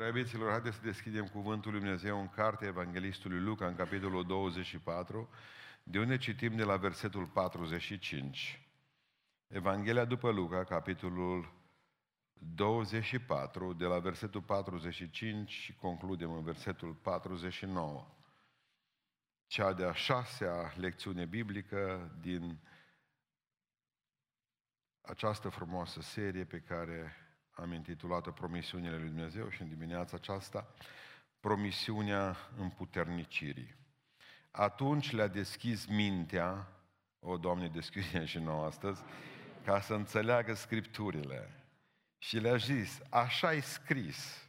Prea haideți să deschidem Cuvântul Lui Dumnezeu în cartea Evanghelistului Luca, în capitolul 24, de unde citim de la versetul 45. Evanghelia după Luca, capitolul 24, de la versetul 45 și concludem în versetul 49. Cea de-a șasea lecțiune biblică din această frumoasă serie pe care am intitulat-o Promisiunile lui Dumnezeu și în dimineața aceasta Promisiunea împuternicirii. Atunci le-a deschis mintea, o, Doamne, deschide și nouă astăzi, ca să înțeleagă Scripturile. Și le-a zis, așa e scris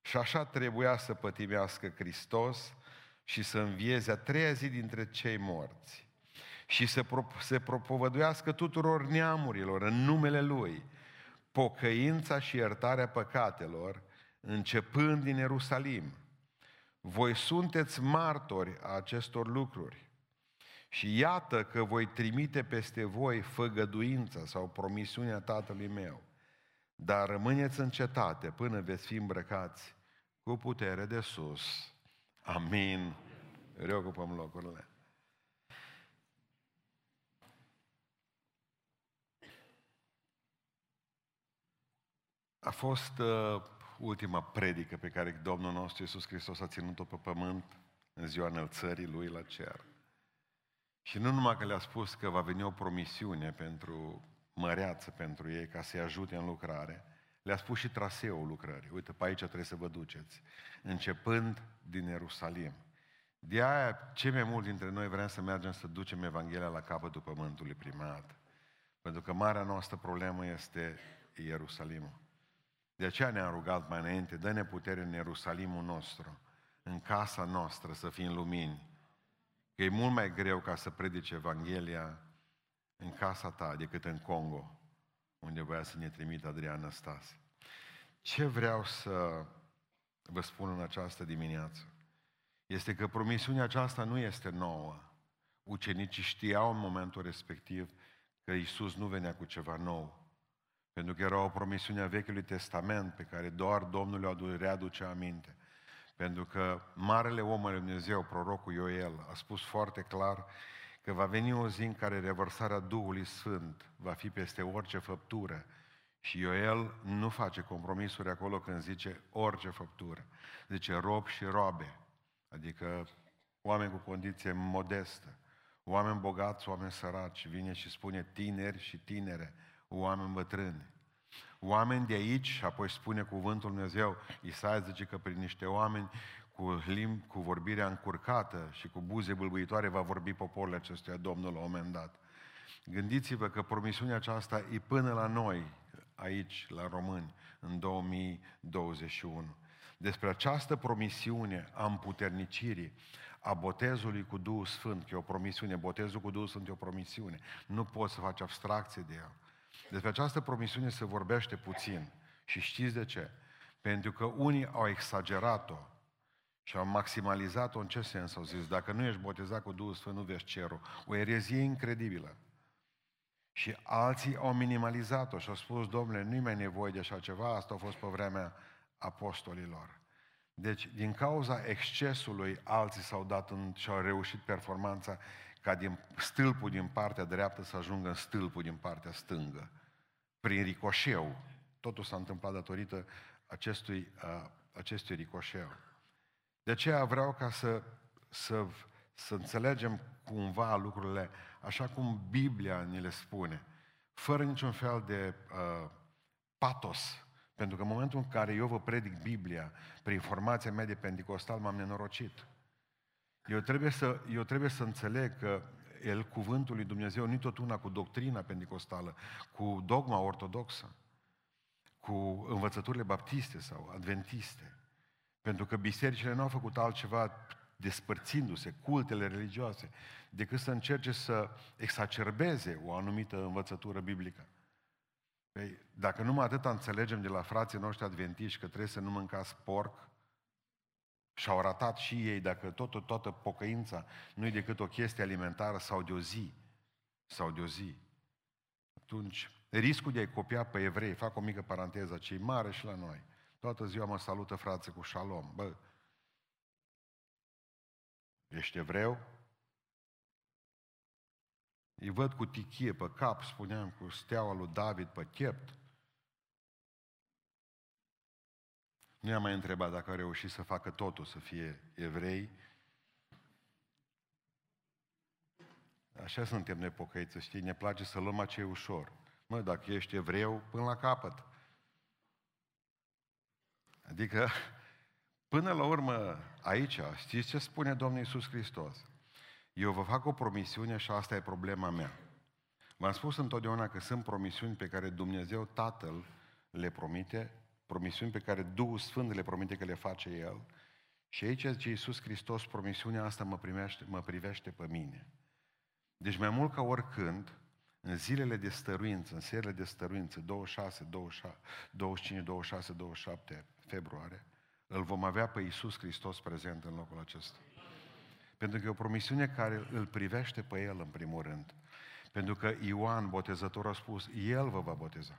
și așa trebuia să pătimească Hristos și să învieze a treia zi dintre cei morți și să se propovăduiască tuturor neamurilor în numele Lui pocăința și iertarea păcatelor, începând din Ierusalim. Voi sunteți martori a acestor lucruri. Și iată că voi trimite peste voi făgăduința sau promisiunea Tatălui meu. Dar rămâneți în cetate până veți fi îmbrăcați cu putere de sus. Amin. Reocupăm locurile. A fost uh, ultima predică pe care Domnul nostru Iisus Hristos a ținut-o pe pământ în ziua înălțării Lui la cer. Și nu numai că le-a spus că va veni o promisiune pentru măreață pentru ei ca să-i ajute în lucrare, le-a spus și traseul lucrării. Uite, pe aici trebuie să vă duceți. Începând din Ierusalim. De aia, cei mai mulți dintre noi vrem să mergem să ducem Evanghelia la capătul pământului primat. Pentru că marea noastră problemă este Ierusalimul. De aceea ne-am rugat mai înainte, dă-ne putere în Ierusalimul nostru, în casa noastră să fim lumini. Că e mult mai greu ca să predice Evanghelia în casa ta decât în Congo, unde voia să ne trimită Adrian Năstase. Ce vreau să vă spun în această dimineață? Este că promisiunea aceasta nu este nouă. Ucenicii știau în momentul respectiv că Isus nu venea cu ceva nou, pentru că era o promisiune a Vechiului Testament pe care doar Domnul le-a readuce aminte. Pentru că Marele Om al Dumnezeu, prorocul Ioel, a spus foarte clar că va veni o zi în care revărsarea Duhului Sfânt va fi peste orice făptură. Și Ioel nu face compromisuri acolo când zice orice făptură. Zice rob și robe, adică oameni cu condiție modestă, oameni bogați, oameni săraci. Vine și spune tineri și tinere, oameni bătrâni. Oameni de aici, și apoi spune cuvântul Dumnezeu, Isaia zice că prin niște oameni cu limbi, cu vorbirea încurcată și cu buze bâlbâitoare va vorbi poporul acestuia Domnul la un moment dat. Gândiți-vă că promisiunea aceasta e până la noi, aici, la români, în 2021. Despre această promisiune a împuternicirii, a botezului cu Duhul Sfânt, că e o promisiune, botezul cu Duhul Sfânt e o promisiune. Nu poți să faci abstracție de ea. Despre această promisiune se vorbește puțin. Și știți de ce? Pentru că unii au exagerat-o și au maximalizat-o în ce sens? Au zis, dacă nu ești botezat cu Duhul Sfânt, nu vezi cerul. O erezie incredibilă. Și alții au minimalizat-o și au spus, domnule, nu-i mai nevoie de așa ceva, asta a fost pe vremea apostolilor. Deci, din cauza excesului, alții s-au dat în, și au reușit performanța ca din stâlpul din partea dreaptă să ajungă în stâlpul din partea stângă. Prin ricoșeu. Totul s-a întâmplat datorită acestui, uh, acestui ricoșeu. De aceea vreau ca să, să, să înțelegem cumva lucrurile așa cum Biblia ne le spune, fără niciun fel de uh, patos. Pentru că în momentul în care eu vă predic Biblia, prin formația mea de pentecostal, m-am nenorocit. Eu trebuie să, eu trebuie să înțeleg că el, cuvântul lui Dumnezeu, nu tot una cu doctrina pentecostală, cu dogma ortodoxă, cu învățăturile baptiste sau adventiste. Pentru că bisericile nu au făcut altceva despărțindu-se, cultele religioase, decât să încerce să exacerbeze o anumită învățătură biblică. Păi, dacă numai atât înțelegem de la frații noștri adventiști că trebuie să nu mâncați porc, și-au ratat și ei, dacă tot, toată pocăința nu e decât o chestie alimentară sau de o zi, sau de o zi, atunci riscul de a-i copia pe evrei, fac o mică paranteză, ce e mare și la noi, Toată ziua mă salută frații cu șalom. Bă, ești evreu? Îi văd cu tichie pe cap, spuneam, cu steaua lui David pe chept. Nu i-am mai întrebat dacă au reușit să facă totul, să fie evrei. Așa suntem nepocăiți, știi, ne place să luăm ce ușor. Mă, dacă ești evreu, până la capăt. Adică, până la urmă, aici, știți ce spune Domnul Iisus Hristos? Eu vă fac o promisiune și asta e problema mea. V-am spus întotdeauna că sunt promisiuni pe care Dumnezeu Tatăl le promite, promisiuni pe care Duhul Sfânt le promite că le face El. Și aici zice Iisus Hristos, promisiunea asta mă, primește, mă privește pe mine. Deci mai mult ca oricând, în zilele de stăruință, în serile de stăruință, 26, 26 25, 26, 27 februarie, îl vom avea pe Iisus Hristos prezent în locul acesta. Pentru că e o promisiune care îl privește pe El în primul rând. Pentru că Ioan, botezătorul, a spus, El vă va boteza.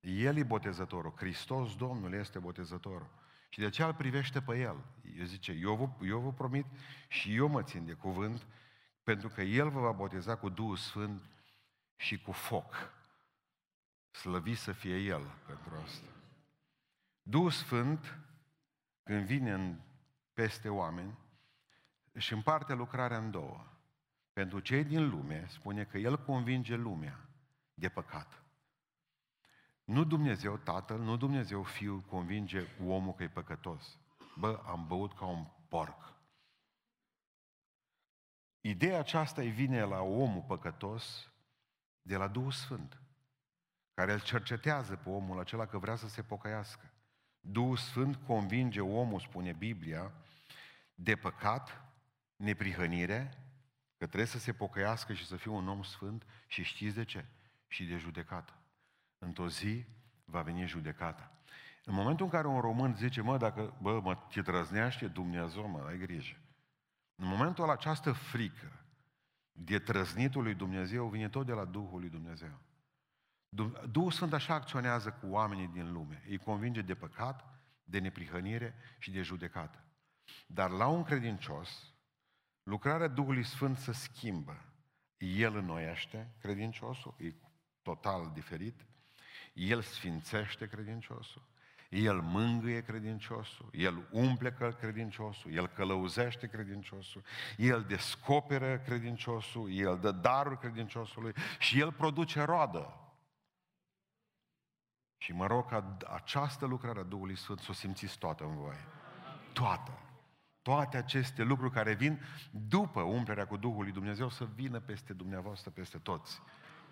El e botezătorul. Hristos, Domnul, este botezătorul. Și de aceea îl privește pe El. El zice, eu vă, eu vă promit și eu mă țin de cuvânt, pentru că El vă va boteza cu Duhul Sfânt și cu foc. Slăvi să fie El pentru asta. Duhul Sfânt, când vine în, peste oameni, își împarte lucrarea în două. Pentru cei din lume, spune că El convinge lumea de păcat. Nu Dumnezeu Tatăl, nu Dumnezeu Fiul convinge omul că e păcătos. Bă, am băut ca un porc. Ideea aceasta îi vine la omul păcătos de la Duhul Sfânt, care îl cercetează pe omul acela că vrea să se pocăiască. Duhul Sfânt convinge omul, spune Biblia, de păcat, neprihănire, că trebuie să se pocăiască și să fie un om sfânt și știți de ce? Și de judecată. Într-o zi va veni judecata. În momentul în care un român zice, mă, dacă, bă, mă te trăznește Dumnezeu, mă, ai grijă. În momentul ăla, această frică de trăznitul lui Dumnezeu vine tot de la Duhul lui Dumnezeu. Duhul Sfânt așa acționează cu oamenii din lume. Îi convinge de păcat, de neprihănire și de judecată. Dar la un credincios, lucrarea Duhului Sfânt se schimbă. El înnoiește credinciosul, e total diferit. El sfințește credinciosul. El mângâie credinciosul, El umple credinciosul, El călăuzește credinciosul, El descoperă credinciosul, El dă darul credinciosului și El produce roadă. Și mă rog ca această lucrare a Duhului Sfânt să o simțiți toată în voi. Toată. Toate aceste lucruri care vin după umplerea cu Duhul lui Dumnezeu să vină peste dumneavoastră, peste toți.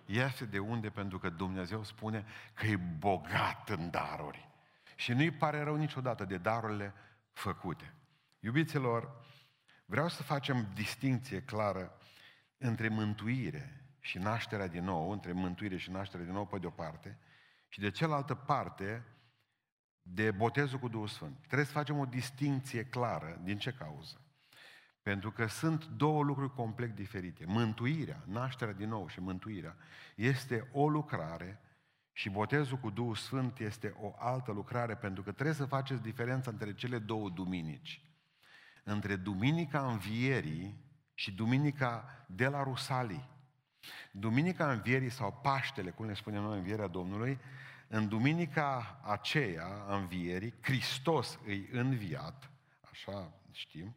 Este de unde? Pentru că Dumnezeu spune că e bogat în daruri. Și nu-i pare rău niciodată de darurile făcute. Iubiților, vreau să facem distinție clară între mântuire și nașterea din nou, între mântuire și nașterea din nou pe de o parte, și de cealaltă parte, de botezul cu Duhul Sfânt. Trebuie să facem o distinție clară. Din ce cauză? Pentru că sunt două lucruri complet diferite. Mântuirea, nașterea din nou și mântuirea, este o lucrare și botezul cu Duhul Sfânt este o altă lucrare, pentru că trebuie să faceți diferența între cele două duminici. Între Duminica Învierii și Duminica de la Rusalii. Duminica Învierii sau Paștele, cum ne spunem noi Învierea Domnului, în duminica aceea a învierii, Hristos îi înviat, așa știm,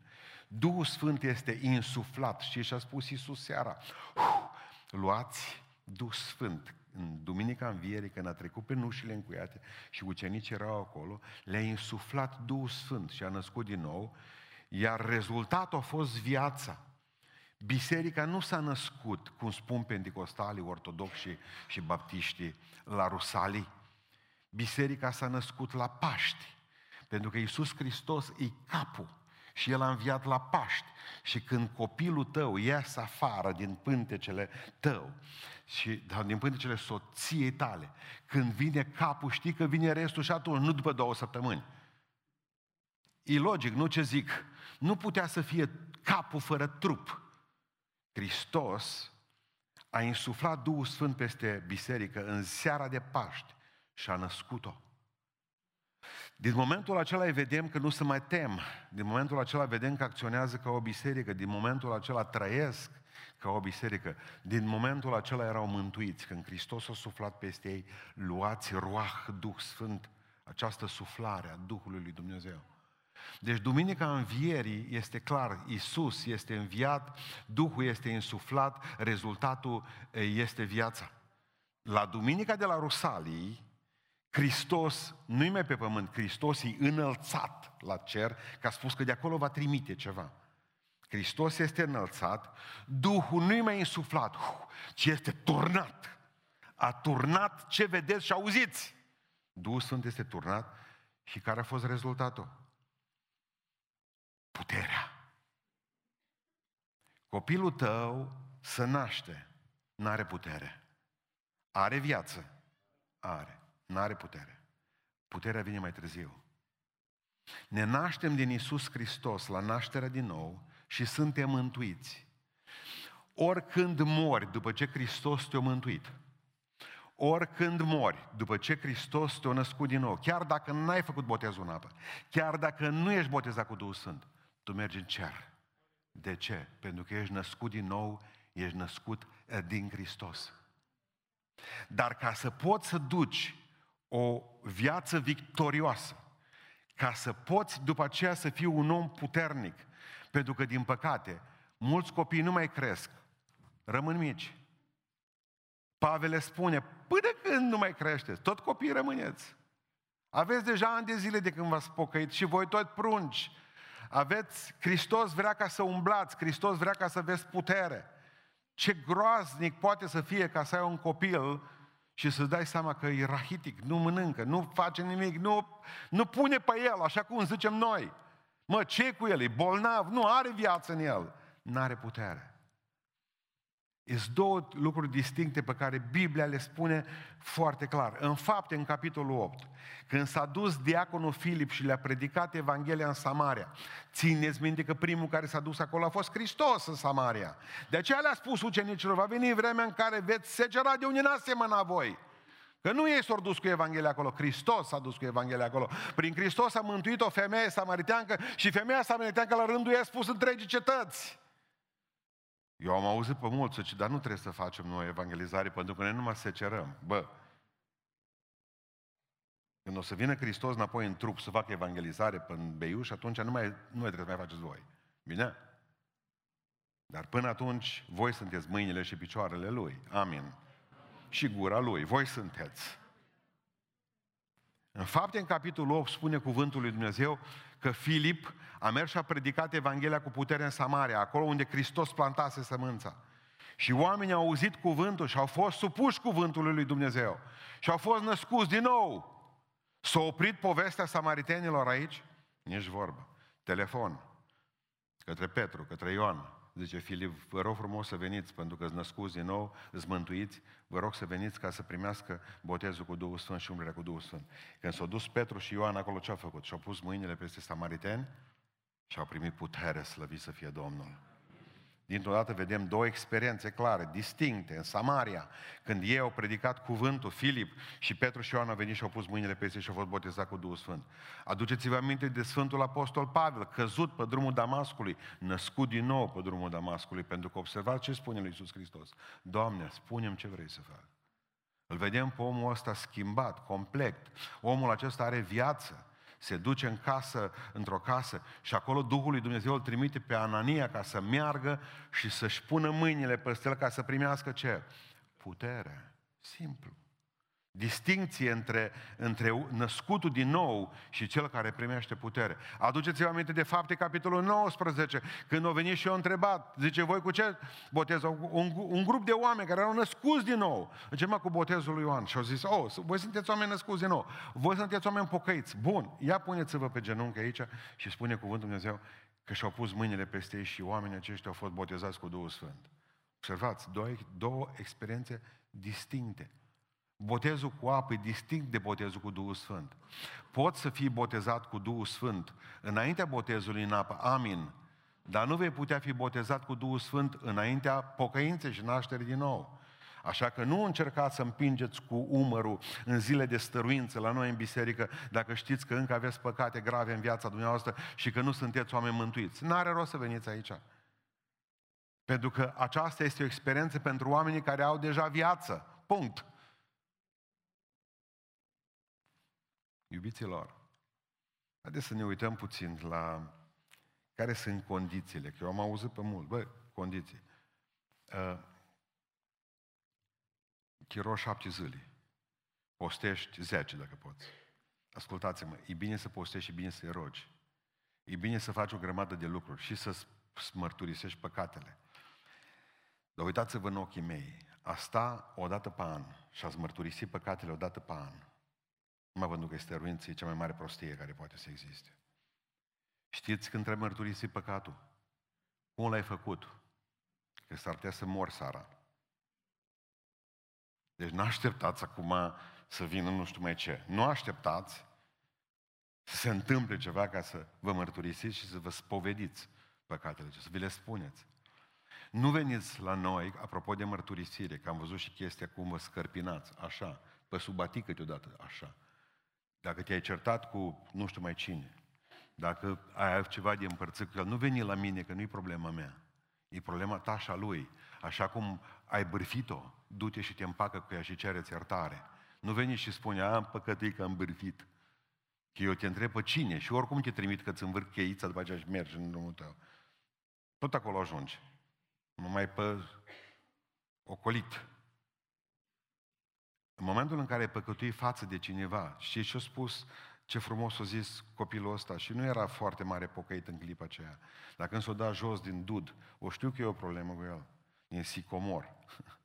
Duhul Sfânt este insuflat. și și a spus Iisus seara? Uf, luați Duh Sfânt. În duminica învierii, când a trecut pe nușile încuiate și ucenicii erau acolo, le-a insuflat Duhul Sfânt și a născut din nou, iar rezultatul a fost viața. Biserica nu s-a născut, cum spun pentecostalii, ortodoxi și baptiștii, la Rusalii. Biserica s-a născut la Paști, pentru că Iisus Hristos e capul și El a înviat la Paști. Și când copilul tău ies afară din pântecele tău și din pântecele soției tale, când vine capul, știi că vine restul și atunci, nu după două săptămâni. E logic, nu ce zic. Nu putea să fie capul fără trup. Hristos a insuflat Duhul Sfânt peste biserică în seara de Paști și a născut-o. Din momentul acela îi vedem că nu se mai tem. Din momentul acela vedem că acționează ca o biserică. Din momentul acela trăiesc ca o biserică. Din momentul acela erau mântuiți. Când Hristos a suflat peste ei, luați roah, Duh Sfânt, această suflare a Duhului lui Dumnezeu. Deci Duminica Învierii este clar, Isus este înviat, Duhul este insuflat, rezultatul este viața. La Duminica de la Rusalii, Hristos nu-i mai pe pământ, Hristos e înălțat la cer, că a spus că de acolo va trimite ceva. Hristos este înălțat, Duhul nu-i mai insuflat, ci este turnat. A turnat ce vedeți și auziți. Duhul Sfânt este turnat și care a fost rezultatul? Puterea. Copilul tău să naște, n-are putere. Are viață? Are. N-are putere. Puterea vine mai târziu. Ne naștem din Isus Hristos la nașterea din nou și suntem mântuiți. Oricând mori după ce Hristos te-a mântuit, oricând mori după ce Hristos te-a născut din nou, chiar dacă n-ai făcut botezul în apă, chiar dacă nu ești botezat cu Duhul Sfânt, tu mergi în cer. De ce? Pentru că ești născut din nou, ești născut eh, din Hristos. Dar ca să poți să duci o viață victorioasă, ca să poți după aceea să fii un om puternic, pentru că, din păcate, mulți copii nu mai cresc, rămân mici. Pavel le spune, până când nu mai creșteți, tot copiii rămâneți. Aveți deja ani de zile de când v-ați pocăit și voi tot prunci. Aveți, Hristos vrea ca să umblați, Hristos vrea ca să vezi putere. Ce groaznic poate să fie ca să ai un copil și să-ți dai seama că e rahitic, nu mănâncă, nu face nimic, nu, nu pune pe el, așa cum zicem noi. Mă, ce cu el? E bolnav? Nu are viață în el. N-are putere. Sunt două lucruri distincte pe care Biblia le spune foarte clar. În fapte, în capitolul 8, când s-a dus diaconul Filip și le-a predicat Evanghelia în Samaria, țineți minte că primul care s-a dus acolo a fost Hristos în Samaria. De aceea le-a spus ucenicilor, va veni vremea în care veți segera de unde n-ați semăna voi. Că nu ei s-au dus cu Evanghelia acolo, Hristos s-a dus cu Evanghelia acolo. Prin Hristos a mântuit o femeie samariteancă și femeia samariteancă la rândul ei a spus întregii cetăți. Eu am auzit pe mulți, zice, dar nu trebuie să facem noi evangelizare, pentru că noi numai se cerăm. Bă, când o să vină Hristos înapoi în trup să facă evangelizare pe Beiuș, atunci nu mai, nu mai trebuie să mai faceți voi. Bine? Dar până atunci, voi sunteți mâinile și picioarele Lui. Amin. Și gura Lui. Voi sunteți. În fapte, în capitolul 8, spune cuvântul lui Dumnezeu că Filip a mers și a predicat Evanghelia cu putere în Samaria, acolo unde Hristos plantase sămânța. Și oamenii au auzit cuvântul și au fost supuși cuvântului lui Dumnezeu. Și au fost născuți din nou. S-a oprit povestea samaritenilor aici? Nici vorbă. Telefon. Către Petru, către Ioan. Zice Filip, vă rog frumos să veniți, pentru că îți născuți din nou, îți mântuiți, vă rog să veniți ca să primească botezul cu Duhul Sfânt și umbrerea cu Duhul Sfânt. Când s-au dus Petru și Ioan acolo, ce au făcut? Și-au pus mâinile peste samariteni și au primit putere, slăvit să fie Domnul. Dintr-o dată vedem două experiențe clare, distincte. În Samaria, când ei au predicat cuvântul, Filip și Petru și Ioan au venit și au pus mâinile pe ei și au fost botezat cu Duhul Sfânt. Aduceți-vă aminte de Sfântul Apostol Pavel, căzut pe drumul Damascului, născut din nou pe drumul Damascului, pentru că observați ce spune lui Iisus Hristos. Doamne, spunem ce vrei să fac. Îl vedem pe omul ăsta schimbat, complet. Omul acesta are viață se duce în casă, într-o casă și acolo Duhul lui Dumnezeu îl trimite pe Anania ca să meargă și să-și pună mâinile pe el ca să primească ce? Putere. Simplu distinție între, între născutul din nou și cel care primește putere. Aduceți-vă aminte de fapte, capitolul 19, când au venit și au întrebat, zice, voi cu ce botez? Un, un grup de oameni care erau născuți din nou. Zice, mă, cu botezul lui Ioan. Și au zis, oh, voi sunteți oameni născuți din nou. Voi sunteți oameni pocăiți. Bun, ia puneți-vă pe genunchi aici și spune cuvântul Dumnezeu că și-au pus mâinile peste ei și oamenii aceștia au fost botezați cu Duhul Sfânt. Observați, două, două experiențe distincte. Botezul cu apă e distinct de botezul cu Duhul Sfânt. Poți să fii botezat cu Duhul Sfânt înaintea botezului în apă, amin, dar nu vei putea fi botezat cu Duhul Sfânt înaintea pocăinței și nașterii din nou. Așa că nu încercați să împingeți cu umărul în zile de stăruință la noi în biserică, dacă știți că încă aveți păcate grave în viața dumneavoastră și că nu sunteți oameni mântuiți. N-are rost să veniți aici. Pentru că aceasta este o experiență pentru oamenii care au deja viață. Punct. Iubiților, haideți să ne uităm puțin la care sunt condițiile. Că eu am auzit pe mult. Bă, condiții. Uh, chiro șapte zile. Postești zece dacă poți. Ascultați-mă, e bine să postești și bine să-i rogi. E bine să faci o grămadă de lucruri și să mărturisești păcatele. Dar uitați-vă în ochii mei, a sta o dată pe an și a-ți mărturisi păcatele o dată pe an, mă pentru că este ruință, e cea mai mare prostie care poate să existe. Știți când trebuie mărturisi păcatul? Cum l-ai făcut? Că s-ar putea să mor Sara. Deci nu așteptați acum să vină nu știu mai ce. Nu așteptați să se întâmple ceva ca să vă mărturisiți și să vă spovediți păcatele, să vi le spuneți. Nu veniți la noi, apropo de mărturisire, că am văzut și chestia cum vă scărpinați, așa, pe subatii câteodată, așa. Dacă te-ai certat cu nu știu mai cine, dacă ai ceva de împărțit cu el, nu veni la mine, că nu e problema mea. E problema ta și a lui. Așa cum ai bârfit-o, du-te și te împacă cu ea și cereți iertare. Nu veni și spune, am păcătuit că am bârfit. Că eu te întreb pe cine și oricum te trimit că ți învârt cheița, după aceea și mergi în drumul tău. Tot acolo ajungi numai pe ocolit. În momentul în care ai păcătuit față de cineva, știi ce a spus, ce frumos a zis copilul ăsta și nu era foarte mare pocăit în clipa aceea. Dacă când s-o da jos din dud, o știu că e o problemă cu el, din sicomor.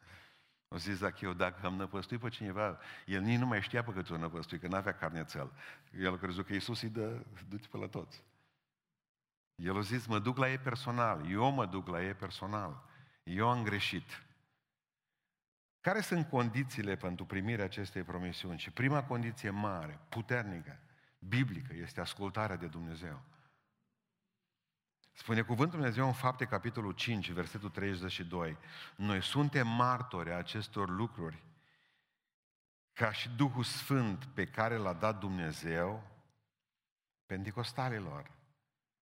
O zis dacă eu, dacă am năpăstuit pe cineva, el nici nu mai știa pe cât o năpăstui, că n-avea carnețel. El a crezut că Iisus îi dă, duce pe la toți. El a zis, mă duc la ei personal, eu mă duc la ei personal. Eu am greșit. Care sunt condițiile pentru primirea acestei promisiuni? Și prima condiție mare, puternică, biblică, este ascultarea de Dumnezeu. Spune cuvântul Dumnezeu în fapte, capitolul 5, versetul 32. Noi suntem martori a acestor lucruri ca și Duhul Sfânt pe care l-a dat Dumnezeu pentecostalilor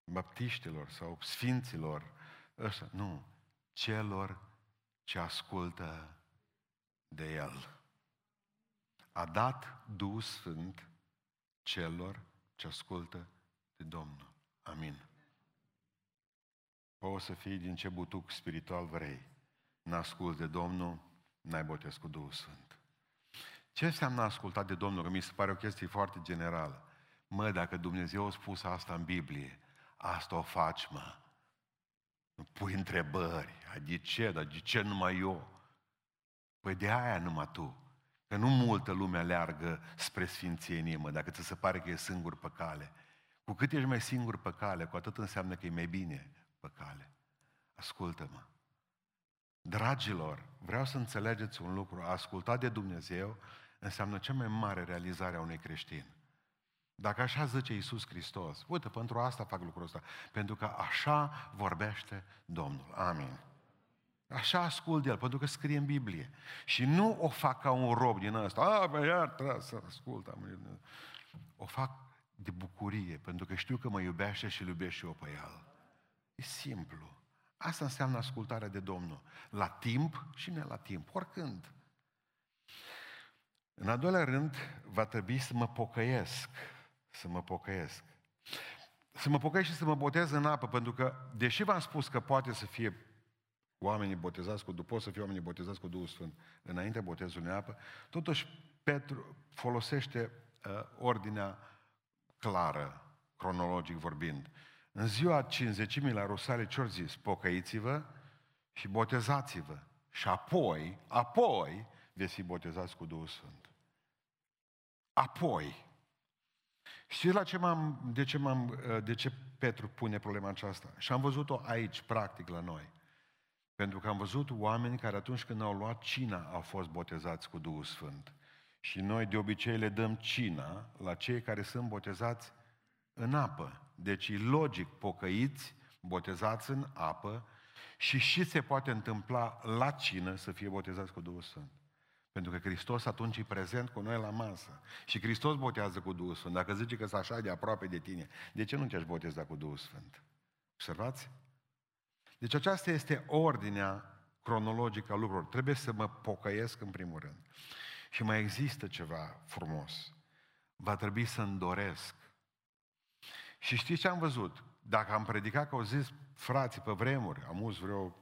baptiștilor sau sfinților, ăsta, nu, celor ce ascultă de El. A dat Duhul Sfânt celor ce ascultă de Domnul. Amin. Poți să fii din ce butuc spiritual vrei. N-ascult de Domnul, n-ai botez cu Duhul Sfânt. Ce înseamnă ascultat de Domnul? Că mi se pare o chestie foarte generală. Mă, dacă Dumnezeu a spus asta în Biblie, Asta o faci, mă. Pui întrebări. De ce? Dar de ce numai eu? Păi de aia numai tu. Că nu multă lume aleargă spre sfințenie, mă, dacă ți se pare că e singur pe cale. Cu cât ești mai singur pe cale, cu atât înseamnă că e mai bine pe cale. Ascultă-mă. Dragilor, vreau să înțelegeți un lucru. A asculta de Dumnezeu înseamnă cea mai mare realizare a unui creștin. Dacă așa zice Iisus Hristos, uite, pentru asta fac lucrul ăsta, pentru că așa vorbește Domnul. Amin. Așa ascult el, pentru că scrie în Biblie. Și nu o fac ca un rob din ăsta, a, bă, iar trebuie să ascult. O fac de bucurie, pentru că știu că mă iubește și îl iubesc și eu pe el. E simplu. Asta înseamnă ascultarea de Domnul. La timp și ne la timp, oricând. În al doilea rând, va trebui să mă pocăiesc să mă pocăiesc. Să mă pocăiesc și să mă botez în apă, pentru că, deși v-am spus că poate să fie oamenii botezați cu, pot să fie oamenii botezați cu Duhul Sfânt înainte botezului în apă, totuși Petru folosește uh, ordinea clară, cronologic vorbind. În ziua cinzecimii la Rusale, ce zis? Pocăiți-vă și botezați-vă. Și apoi, apoi, veți fi botezați cu Duhul Sfânt. Apoi, Știți la ce m-am, de, ce m-am, de ce Petru pune problema aceasta? Și am văzut-o aici, practic, la noi. Pentru că am văzut oameni care atunci când au luat cina au fost botezați cu Duhul Sfânt. Și noi de obicei le dăm cina la cei care sunt botezați în apă. Deci e logic, pocăiți, botezați în apă Și și se poate întâmpla la cină să fie botezați cu Duhul Sfânt. Pentru că Hristos atunci e prezent cu noi la masă. Și Hristos botează cu Duhul Sfânt. Dacă zice că s așa de aproape de tine, de ce nu te-aș boteza cu Duhul Sfânt? Observați? Deci aceasta este ordinea cronologică a lucrurilor. Trebuie să mă pocăiesc în primul rând. Și mai există ceva frumos. Va trebui să îndoresc. Și știți ce am văzut? Dacă am predicat că au zis frații pe vremuri, am uz vreo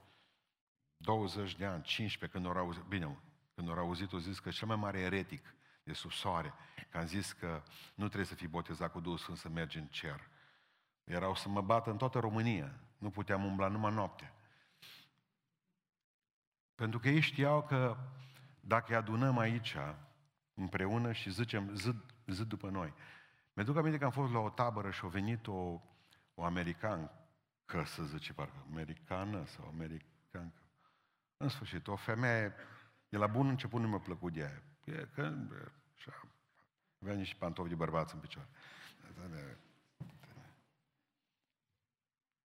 20 de ani, 15, când au auzit, bine, când au auzit, au zis că cel mai mare eretic de sub soare, că am zis că nu trebuie să fii botezat cu Duhul Sfânt să mergi în cer. Erau să mă bată în toată România. Nu puteam umbla numai noapte. Pentru că ei știau că dacă îi adunăm aici împreună și zicem zi, zi după noi. Mi-aduc aminte că am fost la o tabără și a venit o, o americancă, să zice parcă, americană sau americancă. În sfârșit, o femeie, de la bun început nu mi-a plăcut de aia. E, că, așa, avea niște pantofi de bărbați în picioare.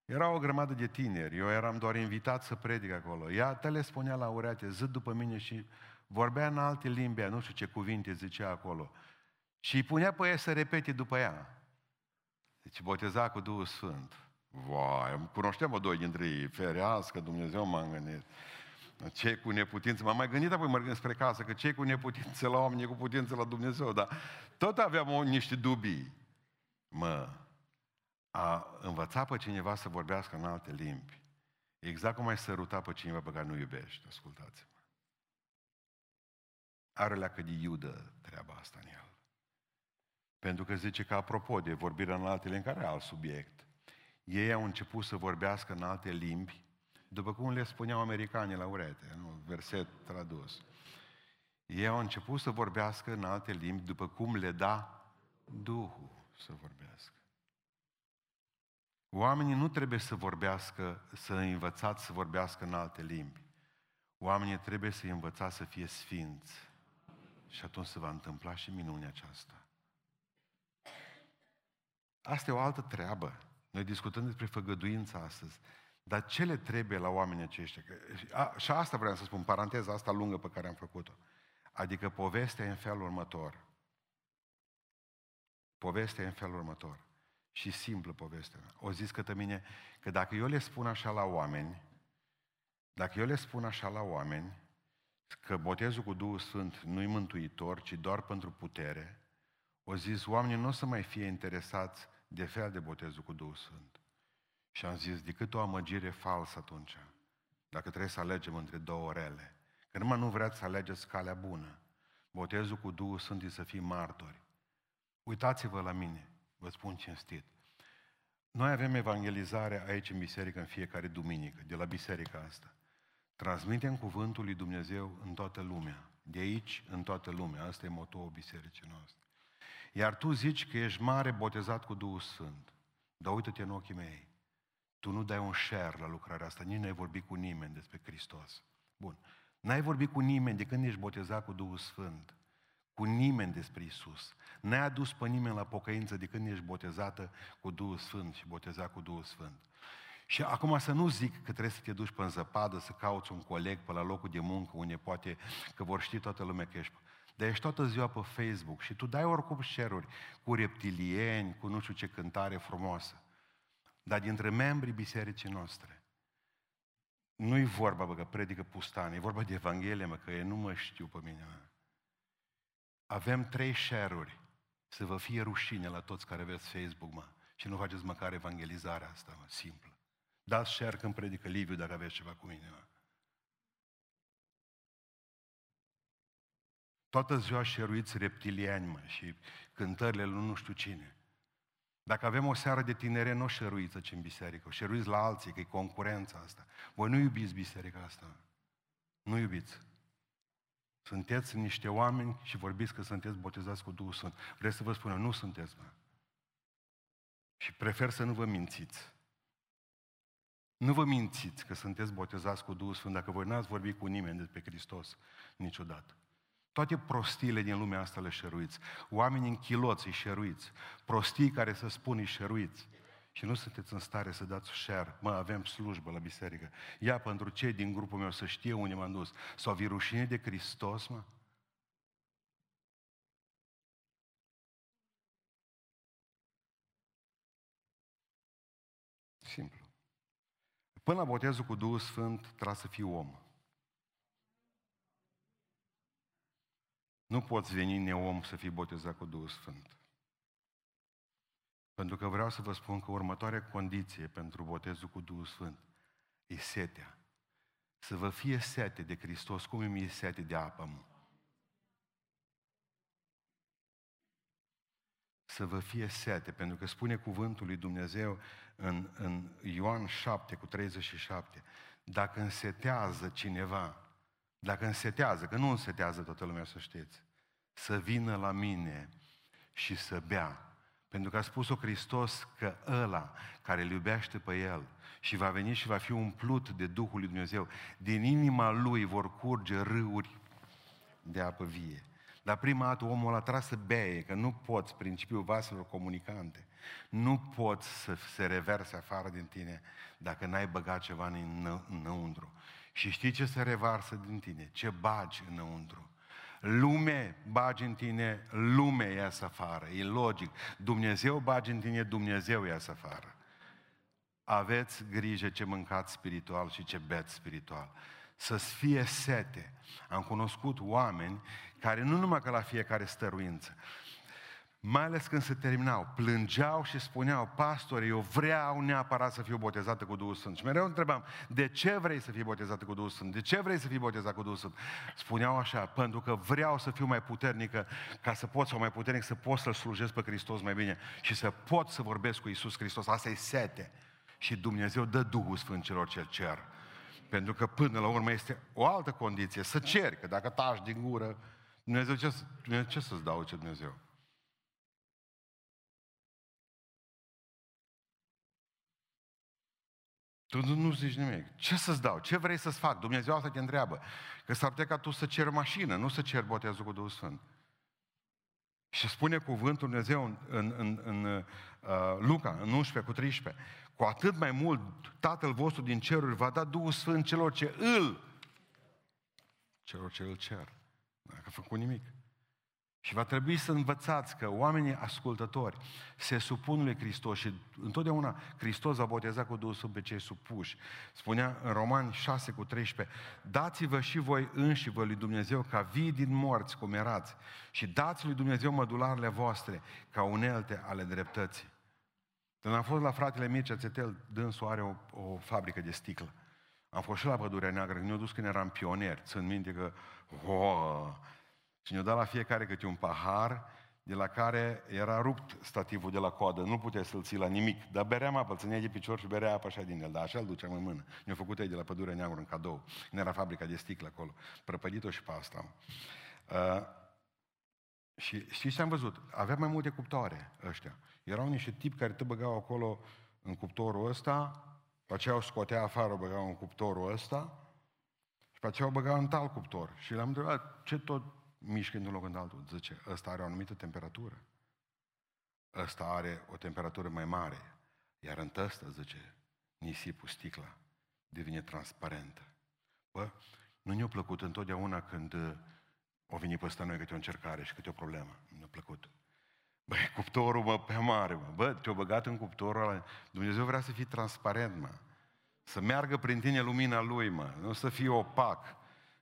Era o grămadă de tineri, eu eram doar invitat să predic acolo. Ea te le spunea la ureate, zid după mine și vorbea în alte limbi, nu știu ce cuvinte zicea acolo. Și îi punea pe ea să repete după ea. Deci boteza cu Duhul Sfânt. Vai, cunoșteam o doi dintre ei, ferească Dumnezeu m-am gândit. Cei cu neputință, m-am mai gândit apoi mergând spre casă, că cei cu neputință la oameni, cu putință la Dumnezeu, dar tot aveam o, niște dubii. Mă, a învăța pe cineva să vorbească în alte limbi, exact cum ai săruta pe cineva pe care nu iubești, ascultați-mă. Are la de iudă treaba asta în el. Pentru că zice că, apropo de vorbirea în alte limbi, care e alt subiect, ei au început să vorbească în alte limbi, după cum le spuneau americanii la urete, nu? verset tradus. Ei au început să vorbească în alte limbi, după cum le da Duhul să vorbească. Oamenii nu trebuie să vorbească, să învățați să vorbească în alte limbi. Oamenii trebuie să învățați să fie sfinți. Și atunci se va întâmpla și minunea aceasta. Asta e o altă treabă. Noi discutăm despre făgăduința astăzi. Dar ce le trebuie la oamenii aceștia? A, și asta vreau să spun, paranteza asta lungă pe care am făcut-o. Adică povestea e în felul următor. Povestea e în felul următor și simplă povestea mea. O zis către mine că dacă eu le spun așa la oameni, dacă eu le spun așa la oameni, că botezul cu Duhul Sfânt nu-i mântuitor, ci doar pentru putere, o zis, oamenii nu o să mai fie interesați de fel de botezul cu Duhul Sfânt. Și am zis, decât o amăgire falsă atunci, dacă trebuie să alegem între două rele, că numai nu vreți să alegeți calea bună. Botezul cu Duhul Sfânt e să fii martori. Uitați-vă la mine vă spun cinstit. Noi avem evangelizare aici în biserică în fiecare duminică, de la biserica asta. Transmitem cuvântul lui Dumnezeu în toată lumea. De aici, în toată lumea. Asta e motoul bisericii noastre. Iar tu zici că ești mare botezat cu Duhul Sfânt. Dar uită-te în ochii mei. Tu nu dai un share la lucrarea asta, nici nu ai vorbit cu nimeni despre Hristos. Bun. N-ai vorbit cu nimeni de când ești botezat cu Duhul Sfânt cu nimeni despre Isus. N-ai adus pe nimeni la pocăință de când ești botezată cu Duhul Sfânt și botezat cu Duhul Sfânt. Și acum să nu zic că trebuie să te duci pe în zăpadă, să cauți un coleg pe la locul de muncă, unde poate că vor ști toată lumea că ești. Dar ești toată ziua pe Facebook și tu dai oricum share cu reptilieni, cu nu știu ce cântare frumoasă. Dar dintre membrii bisericii noastre, nu-i vorba, bă, că predică pustane, e vorba de Evanghelie, mă, că ei nu mă știu pe mine, mă. Avem trei share-uri. Să vă fie rușine la toți care aveți Facebook, mă. Și nu faceți măcar evangelizarea asta, mă, simplă. Dați share când predică Liviu dacă aveți ceva cu mine, mă. Toată ziua șeruiți reptiliani, mă, și cântările lui nu știu cine. Dacă avem o seară de tinere, nu șeruiți aici în biserică, șeruiți la alții, că e concurența asta. Voi nu iubiți biserica asta. Nu iubiți. Sunteți niște oameni și vorbiți că sunteți botezați cu Duhul Sfânt. Vreți să vă spun, nu sunteți, mă. Și prefer să nu vă mințiți. Nu vă mințiți că sunteți botezați cu Duhul Sfânt dacă voi n-ați vorbit cu nimeni despre Hristos niciodată. Toate prostiile din lumea asta le șeruiți. Oamenii în chiloți îi șeruiți. Prostii care să spun îi șeruiți. Și nu sunteți în stare să dați share, mă, avem slujbă la biserică, ia pentru cei din grupul meu să știe unde m-am dus, sau vi rușine de Hristos, mă? Simplu. Până la botezul cu Duhul Sfânt trebuie să fii om. Nu poți veni neom să fii botezat cu Duhul Sfânt. Pentru că vreau să vă spun că următoarea condiție pentru botezul cu Duhul Sfânt e setea. Să vă fie sete de Hristos, cum îmi e sete de apă, mă. Să vă fie sete, pentru că spune cuvântul lui Dumnezeu în, în Ioan 7 cu 37, dacă însetează cineva, dacă însetează, că nu însetează toată lumea să știți, să vină la mine și să bea. Pentru că a spus-o Hristos că ăla care îl iubește pe El și va veni și va fi umplut de Duhul lui Dumnezeu, din inima Lui vor curge râuri de apă vie. Dar prima dată omul ăla trebuie să beie, că nu poți, principiul vaselor comunicante, nu poți să se reverse afară din tine dacă n-ai băgat ceva în înăuntru. Și știi ce se revarsă din tine? Ce bagi înăuntru? Lume bagi în tine, lume ies afară. E logic. Dumnezeu bagi în tine, Dumnezeu ies afară. Aveți grijă ce mâncați spiritual și ce beți spiritual. Să-ți fie sete. Am cunoscut oameni care nu numai că la fiecare stăruință, mai ales când se terminau, plângeau și spuneau, pastore, eu vreau neapărat să fiu botezată cu Duhul Sfânt. Și mereu întrebam, de ce vrei să fii botezată cu Duhul Sfânt? De ce vrei să fii botezat cu Duhul Sfânt? Spuneau așa, pentru că vreau să fiu mai puternică, ca să pot, sau mai puternic, să pot să-L slujesc pe Hristos mai bine și să pot să vorbesc cu Isus Hristos. Asta e sete. Și Dumnezeu dă Duhul Sfânt celor ce cer. Pentru că până la urmă este o altă condiție, să ceri, că dacă tași din gură, Dumnezeu ce, Dumnezeu ce să-ți dau ce Dumnezeu? Tu nu, nu zici nimic. Ce să-ți dau? Ce vrei să-ți fac? Dumnezeu asta te întreabă. Că s-ar putea ca tu să ceri mașină, nu să ceri botezul cu Duhul Sfânt. Și spune cuvântul Dumnezeu în, în, în, în uh, Luca, în 11 cu 13, cu atât mai mult Tatăl vostru din ceruri va da Duhul Sfânt celor ce îl, celor ce îl cer. Dacă a făcut nimic. Și va trebui să învățați că oamenii ascultători se supun lui Hristos și întotdeauna Hristos a botezat cu Duhul Sfânt pe cei supuși. Spunea în Romani 6 cu 13, dați-vă și voi înși vă lui Dumnezeu ca vii din morți cum erați și dați lui Dumnezeu mădularele voastre ca unelte ale dreptății. Când am fost la fratele Mircea Țetel, dânsul are o, o fabrică de sticlă. Am fost și la Pădurea Neagră, când ne-au dus când eram pionieri. Țin minte că, oh, și ne-a dat la fiecare câte un pahar de la care era rupt stativul de la coadă, nu putea să-l ții la nimic, dar beream apă, îl ținea de picior și berea apă așa din el, dar așa îl duceam în mână. Ne-a făcut ei de la Pădurea Neagră în cadou, când era fabrica de sticlă acolo, prăpădit-o și pe asta. Uh, și știți ce am văzut? Aveam mai multe cuptoare ăștia. Erau niște tipi care te băgau acolo în cuptorul ăsta, pe aceea o scotea afară, o băgau în cuptorul ăsta, și pe aceea o băgau în tal cuptor. Și l-am întrebat, ce tot mișcă într-un loc în altul. Zice, ăsta are o anumită temperatură. Ăsta are o temperatură mai mare. Iar în ăsta, zice, nisipul, sticla, devine transparentă. Bă, nu ne-a plăcut întotdeauna când uh, o venit peste noi câte o încercare și câte o problemă. Nu ne-a plăcut. Băi, cuptorul, mă, pe mare, mă. Bă, te-o băgat în cuptorul ăla. Dumnezeu vrea să fii transparent, mă. Să meargă prin tine lumina Lui, mă. Nu să fie opac.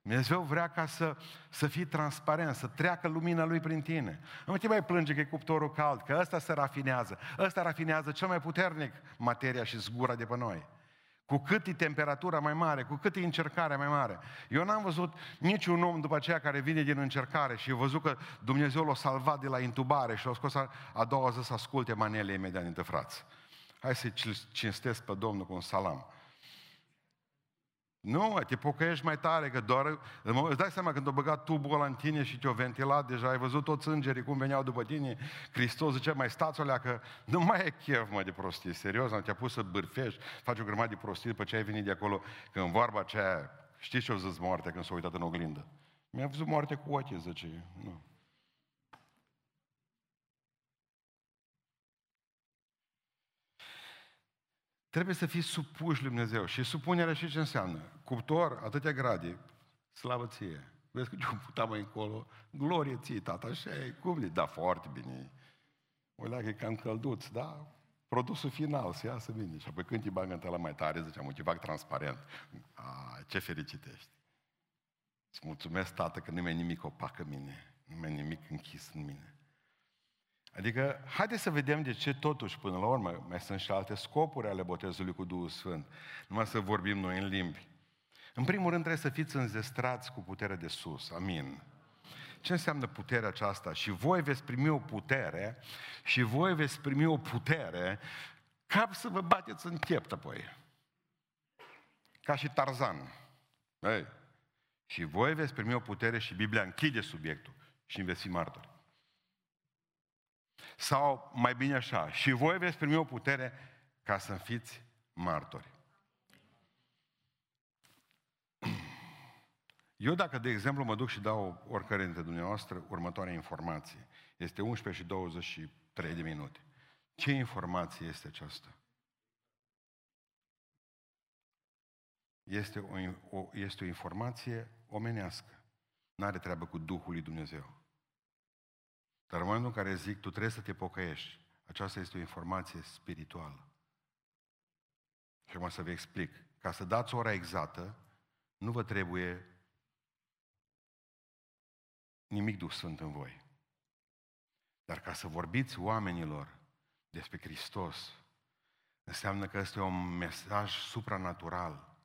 Dumnezeu vrea ca să, să fii transparent, să treacă lumina Lui prin tine. Nu te mai plânge că e cuptorul cald, că ăsta se rafinează. Ăsta rafinează cel mai puternic materia și zgura de pe noi. Cu cât e temperatura mai mare, cu cât e încercarea mai mare. Eu n-am văzut niciun om după aceea care vine din încercare și a văzut că Dumnezeu l-a salvat de la intubare și l-a scos a, a doua zi să asculte manele imediat dintre frați. Hai să-i cinstesc pe Domnul cu un salam. Nu, te pocăiești mai tare, că doar... Îți dai seama când o băgat tubul ăla în tine și te-o ventilat, deja ai văzut toți îngerii cum veneau după tine, Hristos zice, mai stați o că nu mai e chef, mă, de prostie, serios, am te-a pus să bârfești, faci o grămadă de prostie după ce ai venit de acolo, când vorba aceea, știți ce o zis moartea când s-a uitat în oglindă? Mi-a văzut moarte cu ochii, zice, nu. Trebuie să fii supuși lui Dumnezeu. Și supunerea și ce înseamnă? Cuptor, atâtea grade, slavă ție. Vezi că eu puteam mai încolo, glorie ție, tata, așa e, cum e? Da, foarte bine. O că e cam călduț, da? Produsul final, să iasă bine. Și apoi când te bagă la mai tare, ziceam, uite, fac transparent. A, ce fericit ești. Îți mulțumesc, tată, că nu mai nimic opac în mine. Nu mai nimic închis în mine. Adică, haideți să vedem de ce totuși, până la urmă, mai sunt și alte scopuri ale botezului cu Duhul Sfânt. Numai să vorbim noi în limbi. În primul rând trebuie să fiți înzestrați cu putere de sus. Amin. Ce înseamnă puterea aceasta? Și voi veți primi o putere și voi veți primi o putere ca să vă bateți în piept apoi. Ca și Tarzan. Ei. Și voi veți primi o putere și Biblia închide subiectul și veți fi martori. Sau mai bine așa, și voi veți primi o putere ca să fiți martori. Eu dacă, de exemplu, mă duc și dau oricare dintre dumneavoastră următoarea informație, este 11 și 23 de minute. Ce informație este aceasta? Este o, o, este o informație omenească. N-are treabă cu Duhul lui Dumnezeu. Dar în momentul în care zic, tu trebuie să te pocăiești, aceasta este o informație spirituală. Și acum să vă explic. Ca să dați ora exactă, nu vă trebuie nimic Duh Sfânt în voi. Dar ca să vorbiți oamenilor despre Hristos, înseamnă că este un mesaj supranatural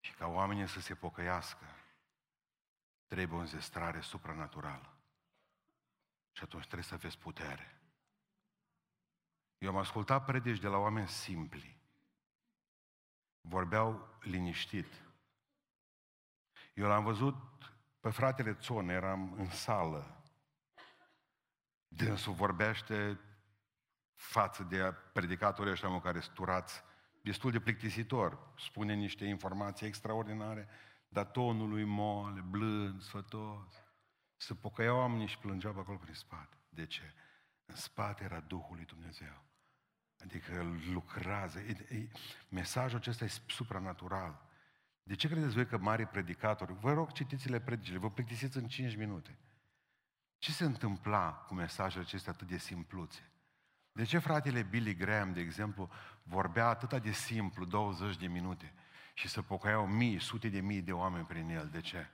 și ca oamenii să se pocăiască, trebuie o înzestrare supranaturală. Și atunci trebuie să aveți putere. Eu am ascultat predici de la oameni simpli. Vorbeau liniștit. Eu l-am văzut pe fratele Țon, eram în sală. Dânsul vorbește față de predicatorii ăștia care sturați, destul de plictisitor. Spune niște informații extraordinare, dar tonul lui moale, blând, sfătos. Să pocăiau oamenii și plângeau pe acolo prin spate. De ce? În spate era Duhul lui Dumnezeu. Adică lucrează. Mesajul acesta e supranatural. De ce credeți voi că mari predicatori, vă rog citiți-le predicile, vă plictisiți în 5 minute. Ce se întâmpla cu mesajele acestea atât de simpluțe? De ce fratele Billy Graham, de exemplu, vorbea atât de simplu, 20 de minute, și să pocăiau mii, sute de mii de oameni prin el? De ce?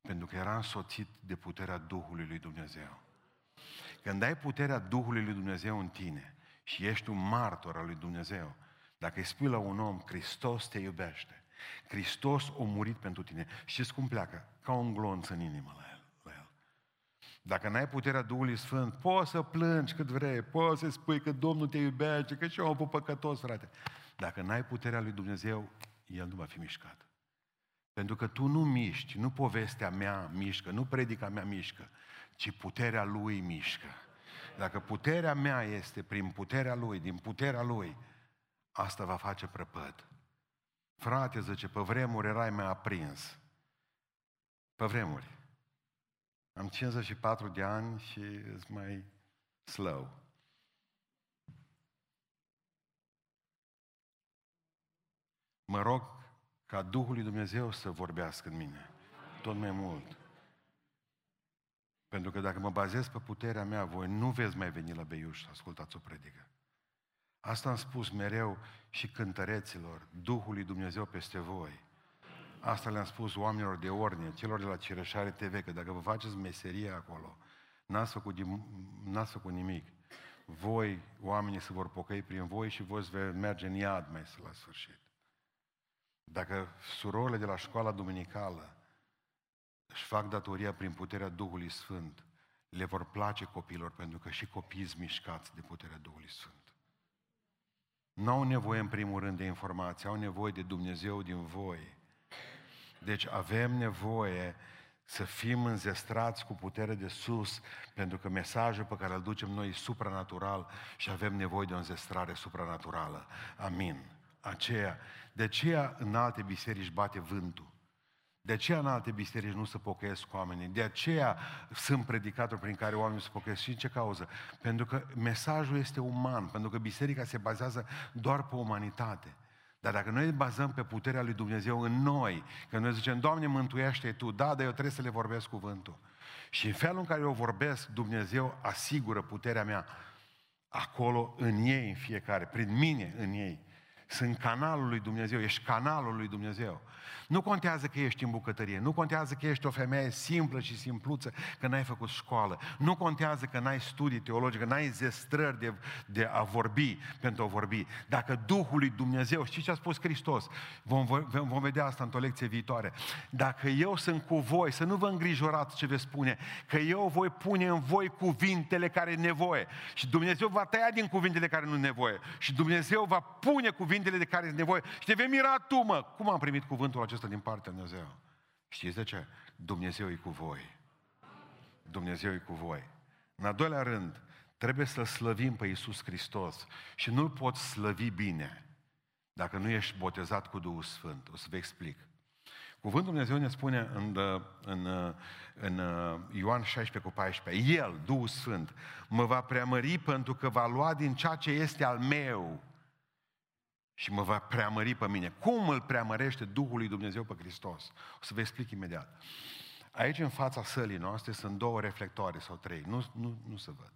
Pentru că era însoțit de puterea Duhului lui Dumnezeu. Când ai puterea Duhului lui Dumnezeu în tine și ești un martor al lui Dumnezeu, dacă îi spui la un om, Hristos te iubește, Hristos a murit pentru tine, știți cum pleacă? Ca un glonț în inimă la el. La el. Dacă n-ai puterea Duhului Sfânt, poți să plângi cât vrei, poți să spui că Domnul te iubește, că și eu am păcătos, frate. Dacă n-ai puterea lui Dumnezeu, El nu va fi mișcat. Pentru că tu nu miști, nu povestea mea mișcă, nu predica mea mișcă, ci puterea Lui mișcă. Dacă puterea mea este prin puterea Lui, din puterea Lui, asta va face prăpăd. Frate, zice, pe vremuri erai mai aprins. Pe vremuri. Am 54 de ani și îți mai slow. Mă rog ca Duhul lui Dumnezeu să vorbească în mine. Tot mai mult. Pentru că dacă mă bazez pe puterea mea, voi nu veți mai veni la Beiuș să ascultați o predică. Asta am spus mereu și cântăreților, Duhul lui Dumnezeu peste voi. Asta le-am spus oamenilor de ordine, celor de la Cireșare TV, că dacă vă faceți meserie acolo, n-ați făcut, n-ați făcut nimic. Voi, oamenii se vor pocăi prin voi și voi veți merge în iad mai la sfârșit. Dacă surorile de la școala duminicală își fac datoria prin puterea Duhului Sfânt, le vor place copilor, pentru că și copiii sunt mișcați de puterea Duhului Sfânt. Nu au nevoie în primul rând de informații, au nevoie de Dumnezeu din voi. Deci avem nevoie să fim înzestrați cu putere de sus, pentru că mesajul pe care îl ducem noi e supranatural și avem nevoie de o înzestrare supranaturală. Amin. Aceea, de aceea în alte biserici bate vântul. De aceea în alte biserici nu se pocăiesc oamenii. De aceea sunt predicatori prin care oamenii se pocăiesc. Și în ce cauză? Pentru că mesajul este uman, pentru că biserica se bazează doar pe umanitate. Dar dacă noi bazăm pe puterea lui Dumnezeu în noi, că noi zicem, Doamne, mântuiește Tu, da, dar eu trebuie să le vorbesc cuvântul. Și în felul în care eu vorbesc, Dumnezeu asigură puterea mea acolo, în ei, în fiecare, prin mine, în ei. Sunt canalul lui Dumnezeu, ești canalul lui Dumnezeu. Nu contează că ești în bucătărie, nu contează că ești o femeie simplă și simpluță, că n-ai făcut școală, nu contează că n-ai studii teologice, că n-ai zestrări de, de a vorbi pentru a vorbi. Dacă Duhul lui Dumnezeu, știți ce a spus Hristos? Vom, vom, vom vedea asta într-o lecție viitoare. Dacă eu sunt cu voi, să nu vă îngrijorați ce veți spune, că eu voi pune în voi cuvintele care e nevoie. Și Dumnezeu va tăia din cuvintele care nu nevoie. Și Dumnezeu va pune cuvintele de care e nevoie. Și te vei mira tu, mă, cum am primit cuvântul acesta din partea Dumnezeu. Știți de ce? Dumnezeu e cu voi. Dumnezeu e cu voi. În al doilea rând, trebuie să slăvim pe Iisus Hristos și nu-L poți slăvi bine dacă nu ești botezat cu Duhul Sfânt. O să vă explic. Cuvântul Dumnezeu ne spune în, în, în Ioan 16 cu 14, El, Duhul Sfânt, mă va preamări pentru că va lua din ceea ce este al meu și mă va preamări pe mine. Cum îl preamărește Duhul lui Dumnezeu pe Hristos? O să vă explic imediat. Aici, în fața sălii noastre, sunt două reflectoare sau trei. Nu, nu, nu se văd.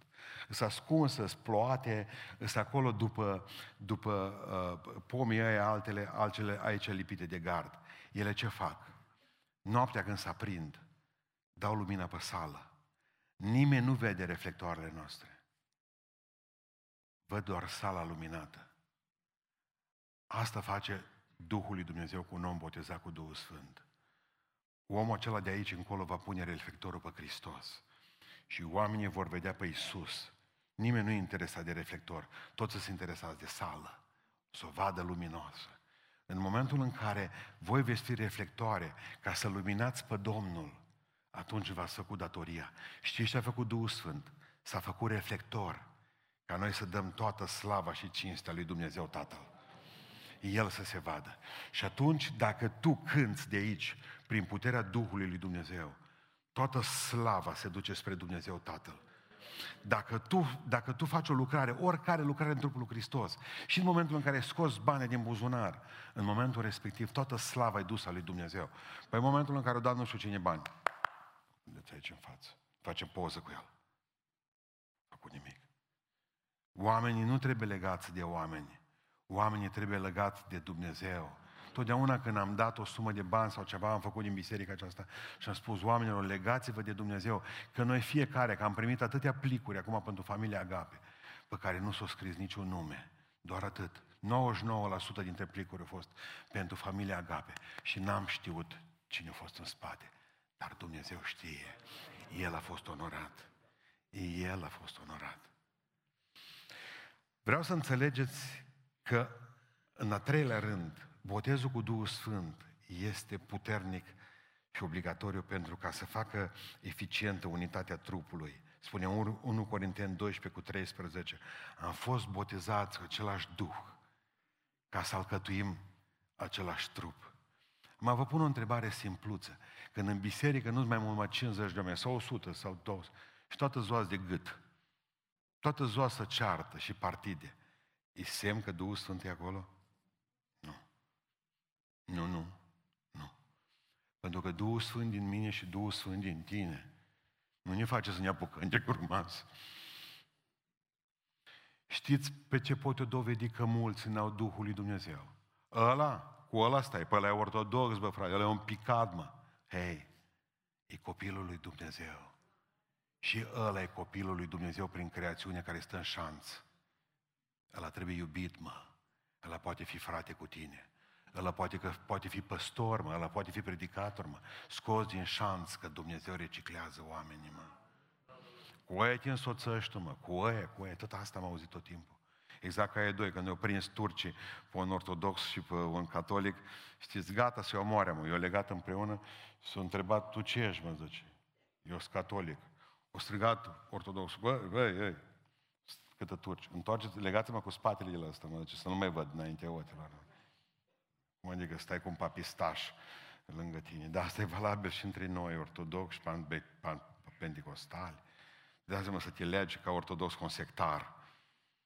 Sunt ascunsă, sunt ploate, sunt acolo după, după uh, pomii ăia, altele, altele aici lipite de gard. Ele ce fac? Noaptea când se aprind, dau lumina pe sală. Nimeni nu vede reflectoarele noastre. Văd doar sala luminată. Asta face Duhul lui Dumnezeu cu un om botezat cu Duhul Sfânt. Omul acela de aici încolo va pune reflectorul pe Hristos. Și oamenii vor vedea pe Isus. Nimeni nu e interesat de reflector. Toți sunt interesați de sală. Să o vadă luminoasă. În momentul în care voi veți fi reflectoare ca să luminați pe Domnul, atunci v-ați făcut datoria. Știți ce a făcut Duhul Sfânt? S-a făcut reflector ca noi să dăm toată slava și cinstea lui Dumnezeu Tatăl. El să se vadă. Și atunci, dacă tu cânți de aici, prin puterea Duhului lui Dumnezeu, toată slava se duce spre Dumnezeu Tatăl. Dacă tu, dacă tu faci o lucrare, oricare lucrare în trupul lui Hristos, și în momentul în care scoți bani din buzunar, în momentul respectiv, toată slava e dusă a lui Dumnezeu. Păi în momentul în care o dat nu știu cine bani, de aici în față, facem poză cu el. Făcut nimic. Oamenii nu trebuie legați de oameni. Oamenii trebuie legați de Dumnezeu. Totdeauna când am dat o sumă de bani sau ceva, am făcut din biserica aceasta și am spus oamenilor, legați-vă de Dumnezeu, că noi fiecare, că am primit atâtea plicuri acum pentru familia Agape, pe care nu s-a scris niciun nume, doar atât. 99% dintre plicuri au fost pentru familia Agape și n-am știut cine a fost în spate. Dar Dumnezeu știe. El a fost onorat. El a fost onorat. Vreau să înțelegeți că, în a treilea rând, botezul cu Duhul Sfânt este puternic și obligatoriu pentru ca să facă eficientă unitatea trupului. Spune 1 Corinteni 12 cu 13. Am fost botezați cu același Duh ca să alcătuim același trup. Mă vă pun o întrebare simpluță. Când în biserică nu-ți mai mult mai 50 de oameni, sau 100, sau 200, și toată ziua de gât, toată ziua să ceartă și partide, E semn că Duhul Sfânt e acolo? Nu. Nu, nu. Nu. Pentru că Duhul Sfânt din mine și Duhul Sfânt din tine nu ne face să ne apucăm de curmați. Știți pe ce pot eu dovedi că mulți n-au Duhul lui Dumnezeu? Ăla, cu ăla stai, pe ăla e ortodox, bă, frate, ăla e un picat, mă. Hei, e copilul lui Dumnezeu. Și ăla e copilul lui Dumnezeu prin creațiune care stă în șanță. Ăla trebuie iubit, mă. Ăla poate fi frate cu tine. Ăla poate, că, poate fi păstor, mă. Ăla poate fi predicator, mă. Scoți din șanț că Dumnezeu reciclează oamenii, mă. Cu aia te însoțești, mă. Cu aia, cu aia. Tot asta am auzit tot timpul. Exact ca e doi, când ne-au prins turcii pe un ortodox și pe un catolic, știți, gata să-i omoare, mă. Eu legat împreună și s-a întrebat, tu ce ești, mă, zice. Eu sunt catolic. O strigat ortodox, bă, bă, bă, câtă turci. Întoarceți, legați-mă cu spatele de la ăsta, mă, zice, să nu mai văd înaintea ochilor. Cum adică stai cu un papistaș lângă tine. Dar asta e valabil și între noi, ortodoxi, pan, pan, pentecostali. Dați-mă să te legi ca ortodox cu un sectar.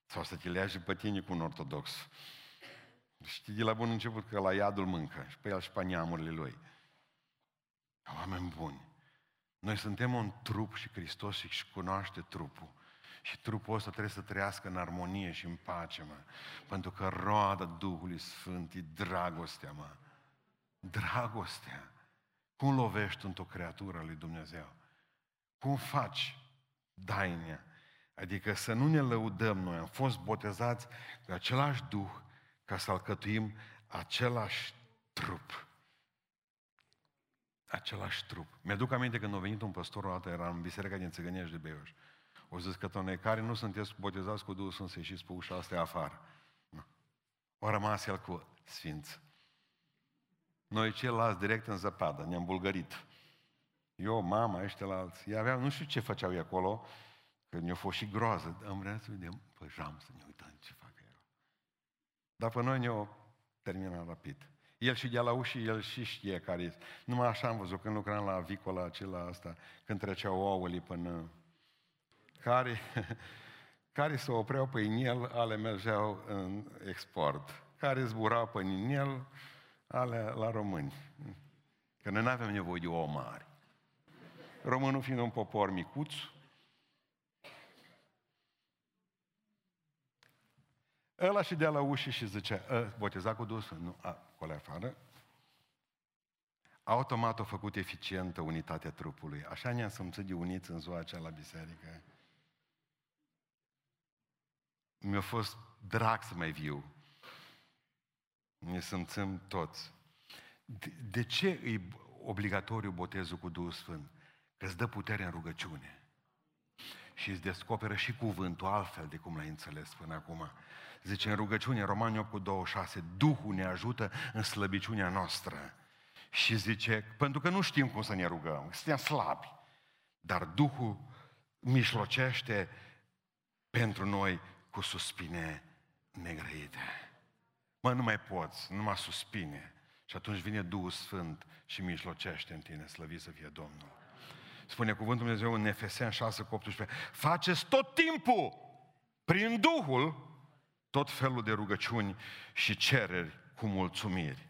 Sau să te legi pe tine cu un ortodox. Știi de la bun început că la iadul mâncă și pe el și pe neamurile lui. Oameni buni. Noi suntem un trup și Hristos și cunoaște trupul. Și trupul ăsta trebuie să trăiască în armonie și în pace, mă. Pentru că roada Duhului Sfânt e dragostea, mă. Dragostea. Cum lovești într-o creatură lui Dumnezeu? Cum faci dainea? Adică să nu ne lăudăm noi. Am fost botezați cu același Duh ca să alcătuim același trup. Același trup. Mi-aduc aminte când a venit un păstor o dată, era în biserica din Țăgănești de Beiuș. O zis că tone, care nu sunteți botezați cu Duhul Sfânt să ieșiți pe ușa asta afară. O rămas el cu sfinț. Noi ceilalți direct în zăpadă, ne-am bulgărit. Eu, mama, ăștia la alții. Ei aveau, nu știu ce făceau ei acolo, că ne-a fost și groază. Am vrea să vedem pe jam, să ne uităm ce fac eu. Dar pe noi ne-au terminat rapid. El și de la uși, el și știe care Numai așa am văzut când lucram la avicola acela asta, când treceau ouăle până... Care, care se opreau pe inel, ale mergeau în export. Care zburau pe inel, ale la români. Că noi nu avem nevoie de o mare. Românul fiind un popor micuț, Ăla și de la ușă și zice, ă, boteza cu Duhul Nu, acolo afară. Automat a făcut eficientă unitatea trupului. Așa ne-am simțit de uniți în ziua aceea la biserică. Mi-a fost drag să mai viu. Ne simțim toți. De, de ce e obligatoriu botezul cu Duhul Sfânt? Că îți dă putere în rugăciune. Și îți descoperă și cuvântul altfel de cum l-ai înțeles până acum. Zice în rugăciune, Romani 8 cu 26, Duhul ne ajută în slăbiciunea noastră. Și zice, pentru că nu știm cum să ne rugăm, suntem slabi. Dar Duhul mișlocește pentru noi cu suspine negrăite. Mă, nu mai poți, nu mai suspine. Și atunci vine Duhul Sfânt și mijlocește în tine, slăvit să fie Domnul. Spune cuvântul Dumnezeu în Efesen 6 cu 18. Faceți tot timpul, prin Duhul, tot felul de rugăciuni și cereri cu mulțumiri.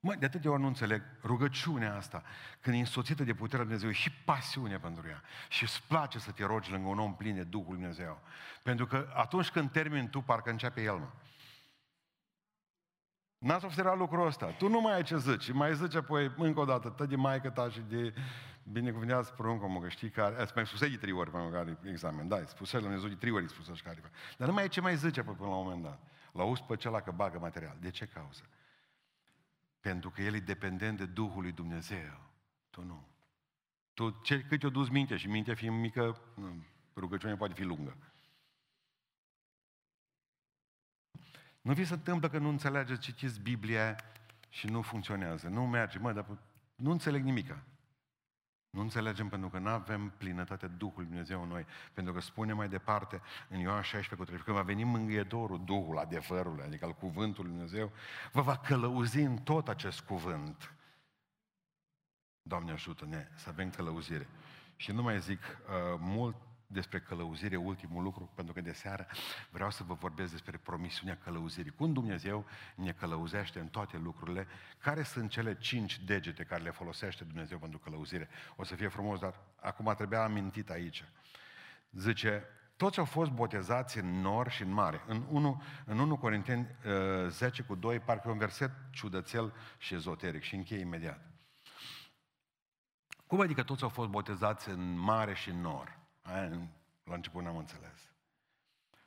Mă, de atâtea ori nu înțeleg rugăciunea asta, când e însoțită de puterea Lui Dumnezeu, și pasiune pentru ea. Și îți place să te rogi lângă un om plin de Duhul Lui Dumnezeu. Pentru că atunci când termini tu, parcă începe El, mă. N-ați observat lucrul ăsta. Tu nu mai ai ce zici. Mai zici apoi încă o dată, tă de maică ta și de binecuvântează pruncul, mă, că știi care, ați mai spus de trei ori până care examen, da, spus la Dumnezeu de trei ori spus așa care. Dar nu mai ai ce mai zice până la un moment dat. La auzi pe cela că bagă material. De ce cauză? Pentru că el e dependent de Duhul lui Dumnezeu. Tu nu. Tu, ce, cât o dus minte și mintea fiind mică, rugăciunea poate fi lungă. Nu vi se întâmplă că nu înțelegeți, citiți Biblia și nu funcționează. Nu merge, mă, dar nu înțeleg nimica. Nu înțelegem pentru că nu avem plinătatea Duhului Dumnezeu în noi. Pentru că spune mai departe în Ioan 16 cu 3, că va veni mângâietorul, Duhul adevărului, adică al cuvântului Dumnezeu, vă va călăuzi în tot acest cuvânt. Doamne ajută-ne să avem călăuzire. Și nu mai zic uh, mult despre călăuzire, ultimul lucru, pentru că de seară vreau să vă vorbesc despre promisiunea călăuzirii. Cum Dumnezeu ne călăuzește în toate lucrurile, care sunt cele cinci degete care le folosește Dumnezeu pentru călăuzire. O să fie frumos, dar acum trebuia amintit aici. Zice, toți au fost botezați în nor și în mare. În 1, în 1 Corinteni 10 uh, cu 2, parcă un verset ciudățel și ezoteric și încheie imediat. Cum adică toți au fost botezați în mare și în nor? Aia la început n-am înțeles.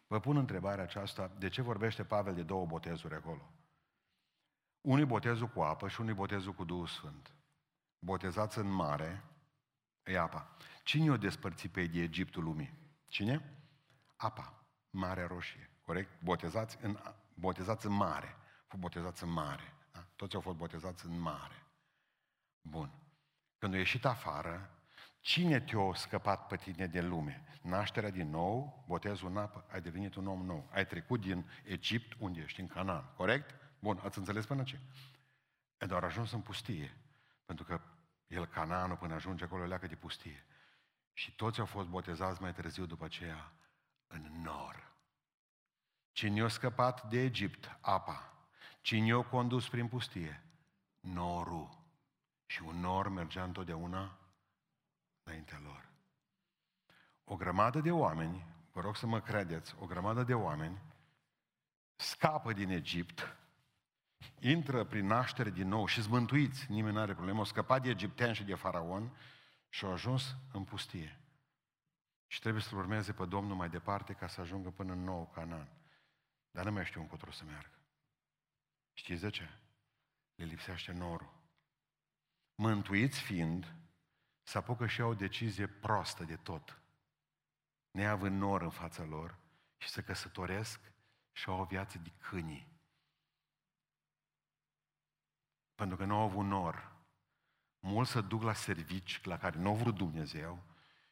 Vă pun întrebarea aceasta, de ce vorbește Pavel de două botezuri acolo? Unii botezul cu apă și unii botezul cu Duhul Sfânt. Botezați în mare, e apa. Cine o despărți pe ei de Egiptul lumii? Cine? Apa, Marea Roșie, corect? Botezați în, botezați în mare. Fu botezați în mare. Da? Toți au fost botezați în mare. Bun. Când au ieșit afară, Cine te-a scăpat pe tine de lume? Nașterea din nou, botezul în apă, ai devenit un om nou. Ai trecut din Egipt, unde ești, în Canaan. Corect? Bun, ați înțeles până ce? E doar ajuns în pustie, pentru că el, Canaanul, până ajunge acolo, leacă de pustie. Și toți au fost botezați mai târziu după aceea în nor. Cine a scăpat de Egipt, apa. Cine a condus prin pustie, norul. Și un nor mergea întotdeauna înaintea lor. O grămadă de oameni, vă rog să mă credeți, o grămadă de oameni scapă din Egipt, intră prin naștere din nou și zmântuiți, nimeni nu are problemă, au scăpat de egiptean și de faraon și au ajuns în pustie. Și trebuie să-L urmeze pe Domnul mai departe ca să ajungă până în nou Canaan. Dar nu mai știu încotro să meargă. Știți de ce? Le lipsește norul. Mântuiți fiind, să apucă și au o decizie proastă de tot. Neavând nor în fața lor și să căsătoresc și au o viață de câinii. Pentru că nu au avut nor. Mulți să duc la servici la care nu au vrut Dumnezeu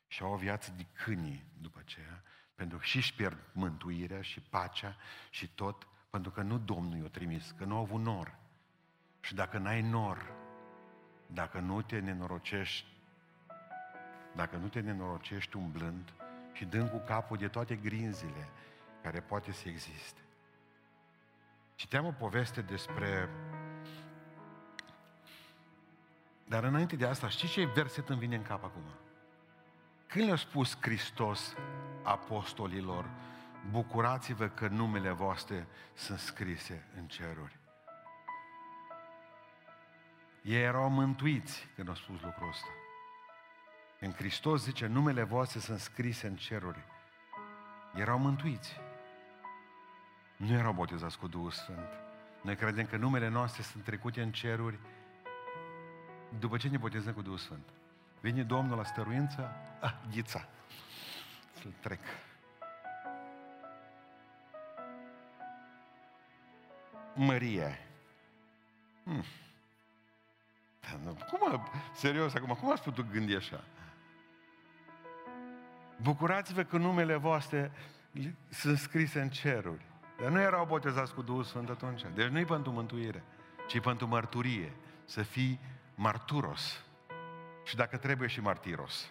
și au o viață de câinii după aceea, pentru că și își pierd mântuirea și pacea și tot, pentru că nu Domnul i-a trimis, că nu au avut nor. Și dacă n-ai nor, dacă nu te nenorocești, dacă nu te nenorocești umblând și dând cu capul de toate grinzile care poate să existe. Citeam o poveste despre... Dar înainte de asta, știți ce verset îmi vine în cap acum? Când le-a spus Hristos apostolilor, bucurați-vă că numele voastre sunt scrise în ceruri. Ei erau mântuiți când au spus lucrul ăsta. În Hristos zice, numele voastre sunt scrise în ceruri. Erau mântuiți. Nu erau botezați cu Duhul Sfânt. Noi credem că numele noastre sunt trecute în ceruri după ce ne botezăm cu Duhul Sfânt. Vine Domnul la stăruință, ah, ghița, să-l trec. Maria. Hmm. Cum, serios, acum, cum ați putut gândi așa? Bucurați-vă că numele voastre sunt scrise în ceruri. Dar nu erau botezați cu Duhul Sfânt atunci. Deci nu e pentru mântuire, ci pentru mărturie. Să fii marturos. Și dacă trebuie și martiros.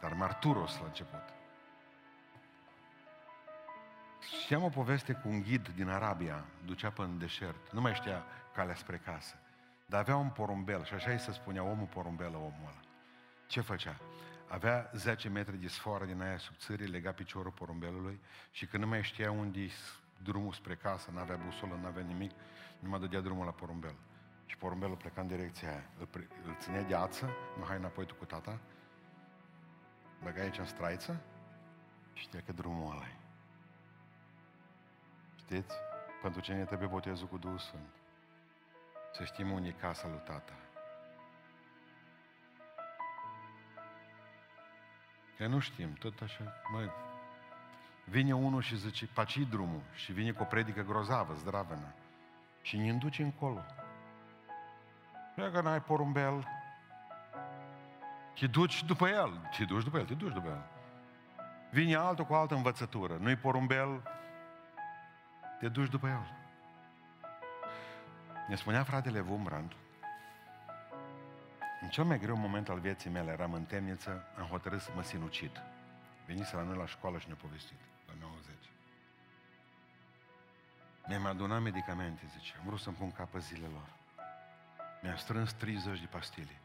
Dar marturos la început. Știam o poveste cu un ghid din Arabia, ducea până în deșert. Nu mai știa calea spre casă. Dar avea un porumbel și așa îi se spunea omul porumbelă omul ăla. Ce făcea? Avea 10 metri de sfoară din aia subțării, lega piciorul porumbelului și când nu mai știa unde drumul spre casă, n-avea busolă, n-avea nimic, nu mai dădea drumul la porumbel. Și porumbelul pleca în direcția aia. Îl, îl ținea de ață, nu hai înapoi tu cu tata, băga aici în straiță și știa că drumul ăla Știți? Pentru ce ne trebuie botezul cu Duhul Sfânt? Să știm unde e casa lui tata. Că nu știm, tot așa, măi, vine unul și zice, paci drumul, și vine cu o predică grozavă, zdravănă, și ne înduce încolo. Dacă n-ai porumbel, te duci după el, te duci după el, te duci după el. Vine altul cu altă învățătură, nu-i porumbel, te duci după el. Ne spunea fratele Wumbrand, în cel mai greu moment al vieții mele, eram în temniță, am hotărât să mă sinucid. Venise la noi la școală și ne-a povestit, la 90. Mi-am adunat medicamente, zice, am vrut să-mi pun capă zilelor. Mi-am strâns 30 de pastile.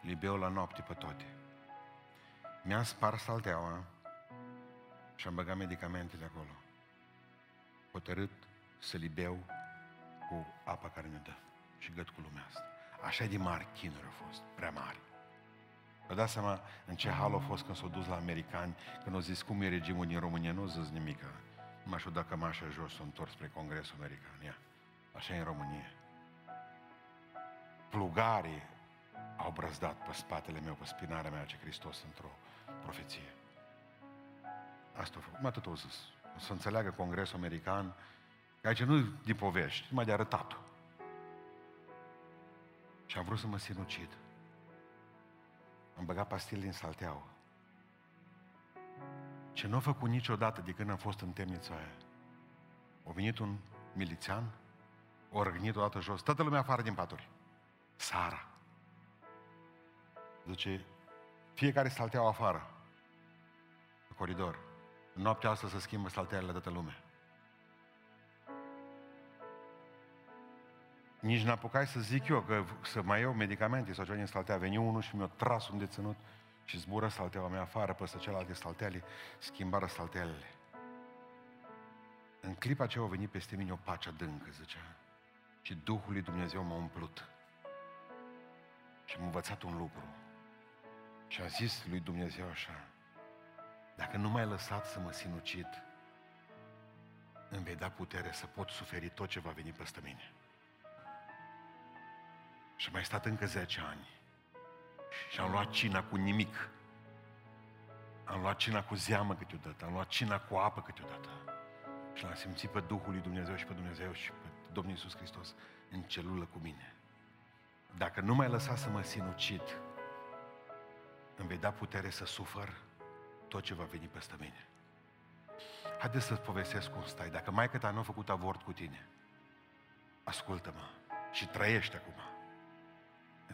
Le beau la noapte pe toate. Mi-am spars salteaua și am băgat medicamentele acolo. Hotărât să le beau cu apa care ne dă și găt cu lumea asta. Așa de mari chinuri au fost, prea mari. Vă dați seama în ce hal au fost când s-au dus la americani, când au zis cum e regimul din România, nu au zis nimic. Nu știu dacă mașa jos s-a întors spre Congresul American. Ia. Așa e în România. Plugarii au brăzdat pe spatele meu, pe spinarea mea, ce Hristos într-o profeție. Asta a făcut. Mă atât au zis. O să înțeleagă Congresul American că aici nu din povești, numai de arătat și am vrut să mă sinucid. Am băgat pastile din salteaua. Ce nu a făcut niciodată de când am fost în temnița aia. A venit un milițian O răgnit odată jos. Toată lumea afară din paturi. Sara. Zice, fiecare salteau afară. În coridor. În noaptea asta se schimbă saltearele de toată lumea. Nici n-apucai să zic eu că să mai iau medicamente sau ceva din saltea. Veni unul și mi-a tras un deținut și zbură salteaua mea afară peste celelalte salteale, schimbară saltealele. În clipa aceea a venit peste mine o pace adâncă, zicea. Și Duhul lui Dumnezeu m-a umplut. Și am învățat un lucru. Și a zis lui Dumnezeu așa, dacă nu m-ai lăsat să mă sinucid, îmi vei da putere să pot suferi tot ce va veni peste mine. Și am mai stat încă 10 ani. Și am luat cina cu nimic. Am luat cina cu zeamă câteodată, am luat cina cu apă câteodată. Și l-am simțit pe Duhul lui Dumnezeu și pe Dumnezeu și pe Domnul Iisus Hristos în celulă cu mine. Dacă nu mai lăsa să mă sinucid, îmi vei da putere să sufăr tot ce va veni peste mine. Haideți să-ți povestesc cum stai. Dacă mai ta nu a făcut avort cu tine, ascultă-mă și trăiește acum.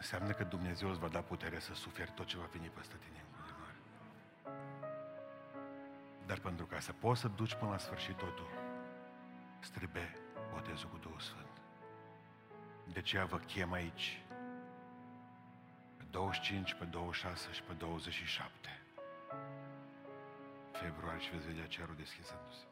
Înseamnă că Dumnezeu îți va da putere să suferi tot ce va veni peste tine în continuare. Dar pentru ca să poți să duci până la sfârșit totul, îți trebuie botezul cu Duhul Sfânt. De aceea vă chem aici, pe 25, pe 26 și pe 27 februarie și veți vedea cerul deschizându-se.